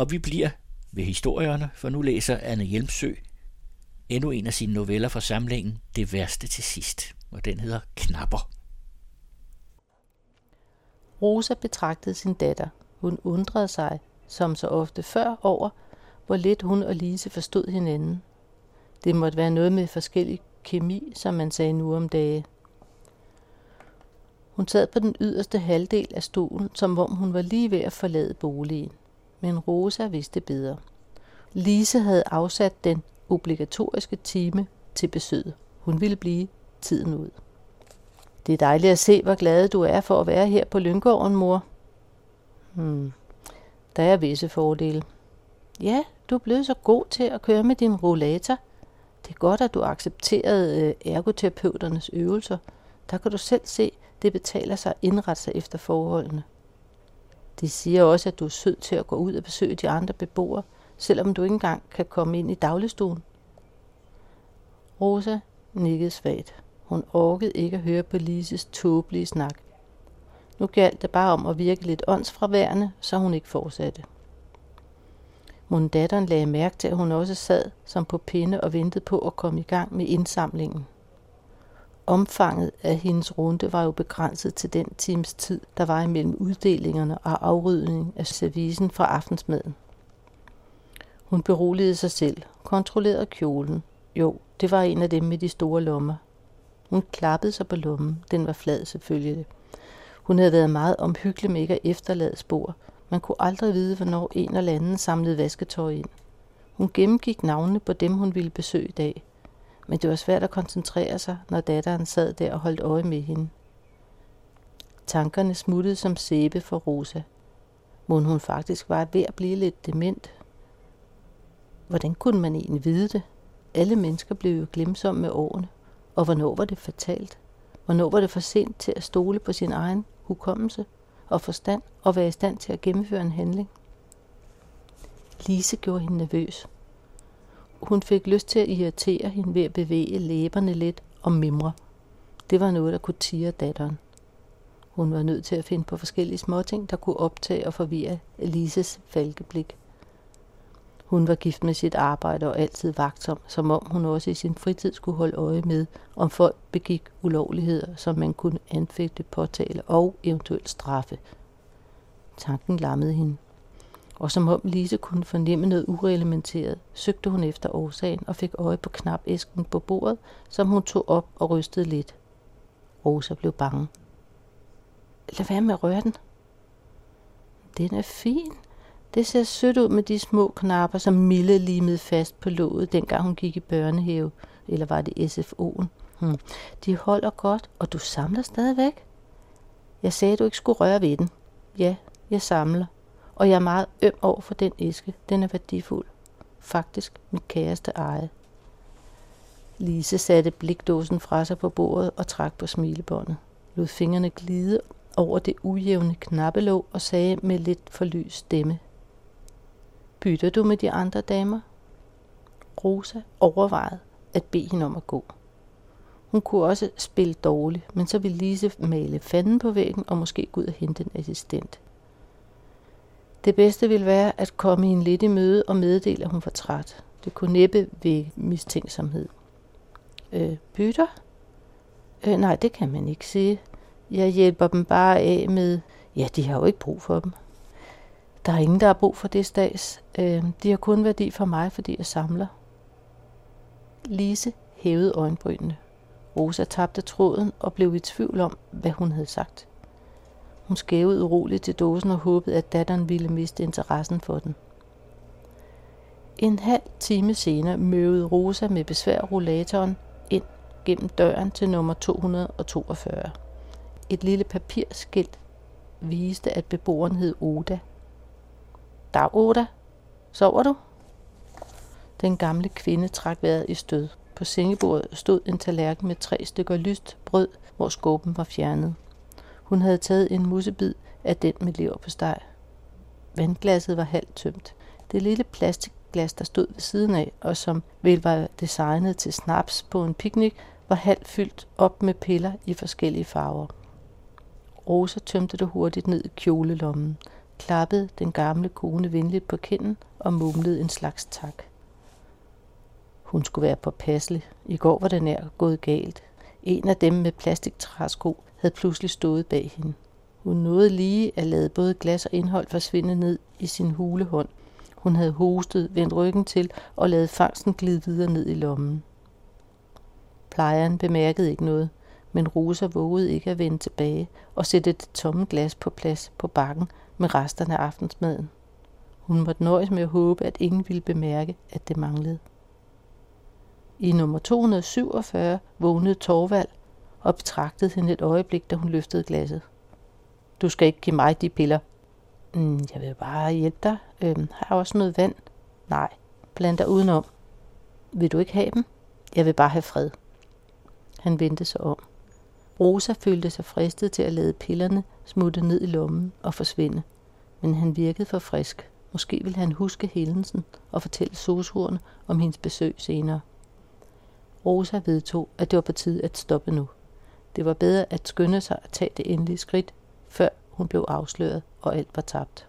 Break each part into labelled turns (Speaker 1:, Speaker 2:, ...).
Speaker 1: Og vi bliver ved historierne, for nu læser Anne Hjelmsø endnu en af sine noveller fra samlingen Det værste til sidst, og den hedder Knapper.
Speaker 2: Rosa betragtede sin datter. Hun undrede sig, som så ofte før, over, hvor lidt hun og Lise forstod hinanden. Det måtte være noget med forskellig kemi, som man sagde nu om dage. Hun sad på den yderste halvdel af stolen, som om hun var lige ved at forlade boligen. Men Rosa vidste bedre. Lise havde afsat den obligatoriske time til besøget. Hun ville blive tiden ud. Det er dejligt at se, hvor glad du er for at være her på Lyngården, mor. Hmm. Der er visse fordele. Ja, du er blevet så god til at køre med din rollator. Det er godt, at du accepterede øh, ergoterapeuternes øvelser. Der kan du selv se, det betaler sig at indrette sig efter forholdene. De siger også, at du er sød til at gå ud og besøge de andre beboere, selvom du ikke engang kan komme ind i dagligstuen. Rosa nikkede svagt. Hun orkede ikke at høre på Lises tåbelige snak. Nu galt det bare om at virke lidt åndsfraværende, så hun ikke fortsatte. Mon datteren lagde mærke til, at hun også sad som på pinde og ventede på at komme i gang med indsamlingen. Omfanget af hendes runde var jo begrænset til den times tid, der var imellem uddelingerne og afrydning af servicen fra aftensmaden. Hun beroligede sig selv, kontrollerede kjolen. Jo, det var en af dem med de store lommer. Hun klappede sig på lommen. Den var flad selvfølgelig. Hun havde været meget omhyggelig med ikke at efterlade spor. Man kunne aldrig vide, hvornår en eller anden samlede vasketøj ind. Hun gennemgik navnene på dem, hun ville besøge i dag. Men det var svært at koncentrere sig, når datteren sad der og holdt øje med hende. Tankerne smuttede som sæbe for Rosa. Må hun faktisk var ved at blive lidt dement. Hvordan kunne man egentlig vide det? Alle mennesker blev jo glemsomme med årene. Og hvornår var det fatalt? Hvornår var det for sent til at stole på sin egen hukommelse og forstand og være i stand til at gennemføre en handling? Lise gjorde hende nervøs. Hun fik lyst til at irritere hende ved at bevæge læberne lidt og mimre. Det var noget, der kunne tire datteren. Hun var nødt til at finde på forskellige småting, der kunne optage og forvirre Elises falkeblik. Hun var gift med sit arbejde og altid vagtsom, som om hun også i sin fritid skulle holde øje med, om folk begik ulovligheder, som man kunne anfægte, påtale og eventuelt straffe. Tanken lammede hende. Og som om Lise kunne fornemme noget ureglementeret, søgte hun efter årsagen og fik øje på knapæsken på bordet, som hun tog op og rystede lidt. Rosa blev bange. Lad være med at røre den. Den er fin, det ser sødt ud med de små knapper, som Mille limede fast på låget, dengang hun gik i børnehave. Eller var det SFO'en? Hmm. De holder godt, og du samler stadigvæk. Jeg sagde, du ikke skulle røre ved den. Ja, jeg samler. Og jeg er meget øm over for den æske. Den er værdifuld. Faktisk mit kæreste eje. Lise satte blikdåsen fra sig på bordet og trak på smilebåndet. Lod fingrene glide over det ujævne knappelåg og sagde med lidt forlys stemme Bytter du med de andre damer? Rosa overvejede at bede hende om at gå. Hun kunne også spille dårligt, men så ville Lise male fanden på væggen og måske gå ud og hente en assistent. Det bedste ville være at komme hende lidt i møde og meddele, at hun var træt. Det kunne næppe ved mistænksomhed. Øh, bytter? Øh, nej, det kan man ikke sige. Jeg hjælper dem bare af med... Ja, de har jo ikke brug for dem. Der er ingen, der har brug for det stads. Øh, de har kun værdi for mig, fordi jeg samler. Lise hævede øjenbrynene. Rosa tabte tråden og blev i tvivl om, hvad hun havde sagt. Hun skævede uroligt til dåsen og håbede, at datteren ville miste interessen for den. En halv time senere møvede Rosa med besvær rollatoren ind gennem døren til nummer 242. Et lille papirskilt viste, at beboeren hed Oda – Dag, Oda. Sover du? Den gamle kvinde trak vejret i stød. På sengebordet stod en tallerken med tre stykker lyst brød, hvor skåben var fjernet. Hun havde taget en musebid af den med lever på steg. Vandglasset var halvt tømt. Det lille plastikglas, der stod ved siden af, og som vel var designet til snaps på en picnic, var halvt fyldt op med piller i forskellige farver. Rosa tømte det hurtigt ned i kjolelommen. klappede den gamle kone venligt på kinden og mumlede en slags tak. Hun skulle være påpasselig. I går var det nær gået galt. En af dem med plastiktræsko havde pludselig stået bag hende. Hun nåede lige at lade både glas og indhold forsvinde ned i sin hulehånd. Hun havde hostet, vendt ryggen til og lavet fangsten glide videre ned i lommen. Plejeren bemærkede ikke noget, men Rosa vågede ikke at vende tilbage og sætte det tomme glas på plads på bakken med resterne af aftensmaden. Hun måtte nøjes med at håbe, at ingen ville bemærke, at det manglede. I nummer 247 vågnede Torvald og betragtede hende et øjeblik, da hun løftede glasset. Du skal ikke give mig de piller. Mm, jeg vil bare hjælpe dig. Øhm, har jeg også noget vand? Nej, bland dig udenom. Vil du ikke have dem? Jeg vil bare have fred. Han vendte sig om. Rosa følte sig fristet til at lade pillerne smutte ned i lommen og forsvinde. Men han virkede for frisk. Måske ville han huske hændelsen og fortælle sosuerne om hendes besøg senere. Rosa vedtog, at det var på tide at stoppe nu. Det var bedre at skynde sig at tage det endelige skridt, før hun blev afsløret, og alt var tabt.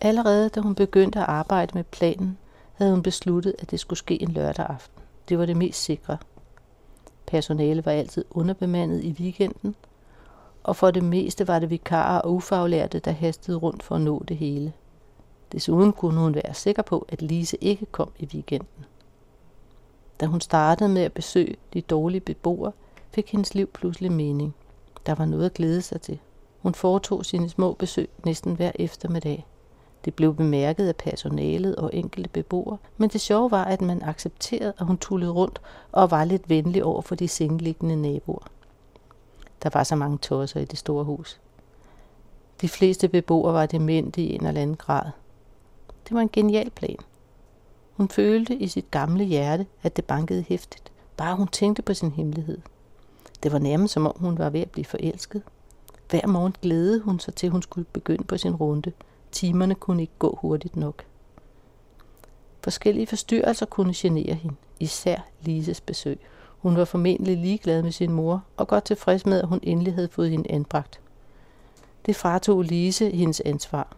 Speaker 2: Allerede da hun begyndte at arbejde med planen, havde hun besluttet, at det skulle ske en lørdag aften. Det var det mest sikre. Personale var altid underbemandet i weekenden, og for det meste var det vikarer og ufaglærte, der hastede rundt for at nå det hele. Desuden kunne hun være sikker på, at Lise ikke kom i weekenden. Da hun startede med at besøge de dårlige beboere, fik hendes liv pludselig mening. Der var noget at glæde sig til. Hun foretog sine små besøg næsten hver eftermiddag. Det blev bemærket af personalet og enkelte beboere, men det sjove var, at man accepterede, at hun tullede rundt og var lidt venlig over for de sengeliggende naboer. Der var så mange tosser i det store hus. De fleste beboere var demente i en eller anden grad. Det var en genial plan. Hun følte i sit gamle hjerte, at det bankede hæftigt, bare hun tænkte på sin hemmelighed. Det var nærmest som om hun var ved at blive forelsket. Hver morgen glædede hun sig til, hun skulle begynde på sin runde. Timerne kunne ikke gå hurtigt nok. Forskellige forstyrrelser kunne genere hende, især Lises besøg. Hun var formentlig ligeglad med sin mor og godt tilfreds med, at hun endelig havde fået hende anbragt. Det fratog Lise hendes ansvar.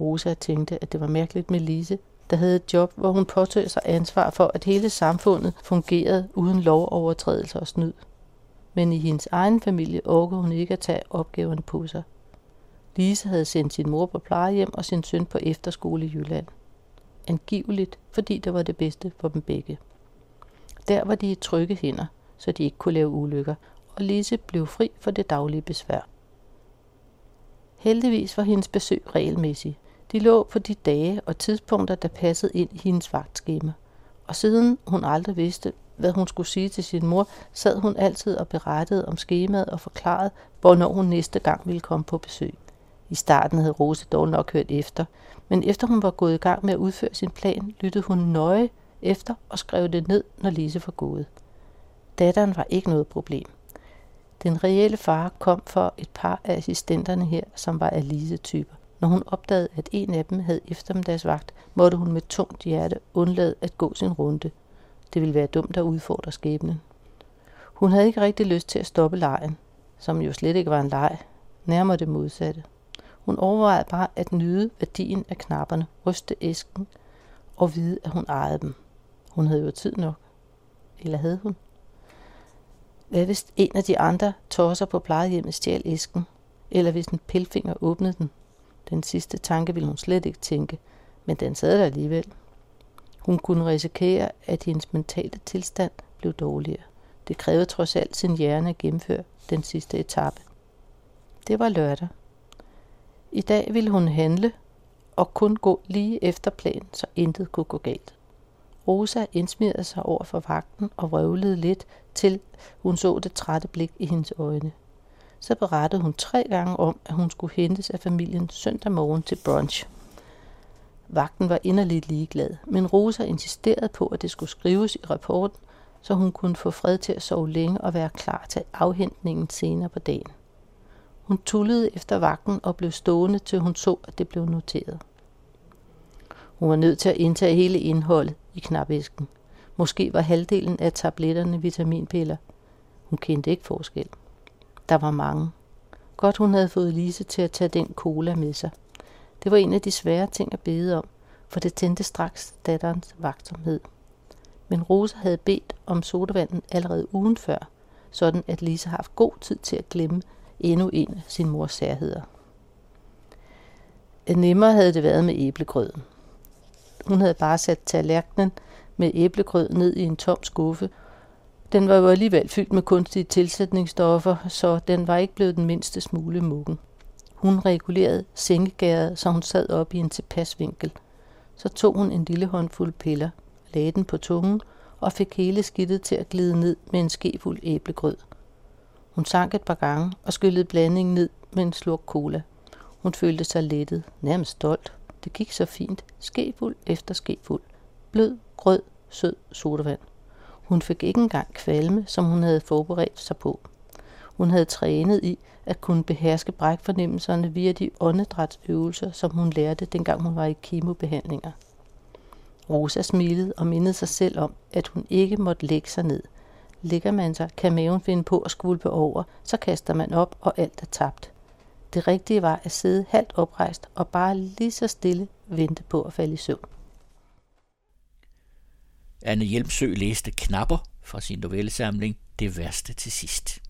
Speaker 2: Rosa tænkte, at det var mærkeligt med Lise, der havde et job, hvor hun påtog sig ansvar for, at hele samfundet fungerede uden lovovertrædelser og snyd. Men i hendes egen familie orkede hun ikke at tage opgaven på sig. Lise havde sendt sin mor på plejehjem og sin søn på efterskole i Jylland. Angiveligt, fordi det var det bedste for dem begge. Der var de i trygge hænder, så de ikke kunne lave ulykker, og Lise blev fri for det daglige besvær. Heldigvis var hendes besøg regelmæssig. De lå på de dage og tidspunkter, der passede ind i hendes vagtskema. Og siden hun aldrig vidste, hvad hun skulle sige til sin mor, sad hun altid og berettede om skemaet og forklarede, hvornår hun næste gang ville komme på besøg. I starten havde Rose dog nok hørt efter, men efter hun var gået i gang med at udføre sin plan, lyttede hun nøje efter og skrev det ned, når Lise var gået. Datteren var ikke noget problem. Den reelle far kom for et par af assistenterne her, som var Alice-typer. Når hun opdagede, at en af dem havde eftermiddagsvagt, måtte hun med tungt hjerte undlade at gå sin runde. Det ville være dumt at udfordre skæbnen. Hun havde ikke rigtig lyst til at stoppe lejen, som jo slet ikke var en leg, nærmere det modsatte. Hun overvejede bare at nyde værdien af knapperne, ryste æsken og vide, at hun ejede dem. Hun havde jo tid nok. Eller havde hun? Hvad hvis en af de andre tosser på plejehjemmet stjal æsken? Eller hvis en pilfinger åbnede den? Den sidste tanke ville hun slet ikke tænke, men den sad der alligevel. Hun kunne risikere, at hendes mentale tilstand blev dårligere. Det krævede trods alt sin hjerne at gennemføre den sidste etape. Det var lørdag. I dag ville hun handle og kun gå lige efter planen, så intet kunne gå galt. Rosa indsmirrede sig over for vagten og vrøvlede lidt, til hun så det trætte blik i hendes øjne. Så berettede hun tre gange om, at hun skulle hentes af familien søndag morgen til brunch. Vagten var inderligt ligeglad, men Rosa insisterede på, at det skulle skrives i rapporten, så hun kunne få fred til at sove længe og være klar til afhentningen senere på dagen. Hun tullede efter vagten og blev stående, til hun så, at det blev noteret. Hun var nødt til at indtage hele indholdet i knapæsken. Måske var halvdelen af tabletterne vitaminpiller. Hun kendte ikke forskel. Der var mange. Godt hun havde fået Lise til at tage den cola med sig. Det var en af de svære ting at bede om, for det tændte straks datterens vagtsomhed. Men Rosa havde bedt om sodavanden allerede ugen før, sådan at Lise har haft god tid til at glemme endnu en af sin mors særheder. Nemmere havde det været med æblegrøden. Hun havde bare sat tallerkenen med æblegrød ned i en tom skuffe. Den var jo alligevel fyldt med kunstige tilsætningsstoffer, så den var ikke blevet den mindste smule muggen. Hun regulerede sengegæret, så hun sad op i en tilpas vinkel. Så tog hun en lille håndfuld piller, lagde den på tungen og fik hele skidtet til at glide ned med en skefuld æblegrød. Hun sank et par gange og skyllede blandingen ned med en slurk cola. Hun følte sig lettet, nærmest stolt. Det gik så fint, skefuld efter skefuld. Blød, grød, sød sodavand. Hun fik ikke engang kvalme, som hun havde forberedt sig på. Hun havde trænet i at kunne beherske brækfornemmelserne via de åndedrætsøvelser, som hun lærte, dengang hun var i kemobehandlinger. Rosa smilede og mindede sig selv om, at hun ikke måtte lægge sig ned. Ligger man sig, kan maven finde på at skvulpe over, så kaster man op, og alt er tabt. Det rigtige var at sidde halvt oprejst og bare lige så stille vente på at falde i søvn.
Speaker 1: Anne Hjelmsø læste knapper fra sin novellesamling Det værste til sidst.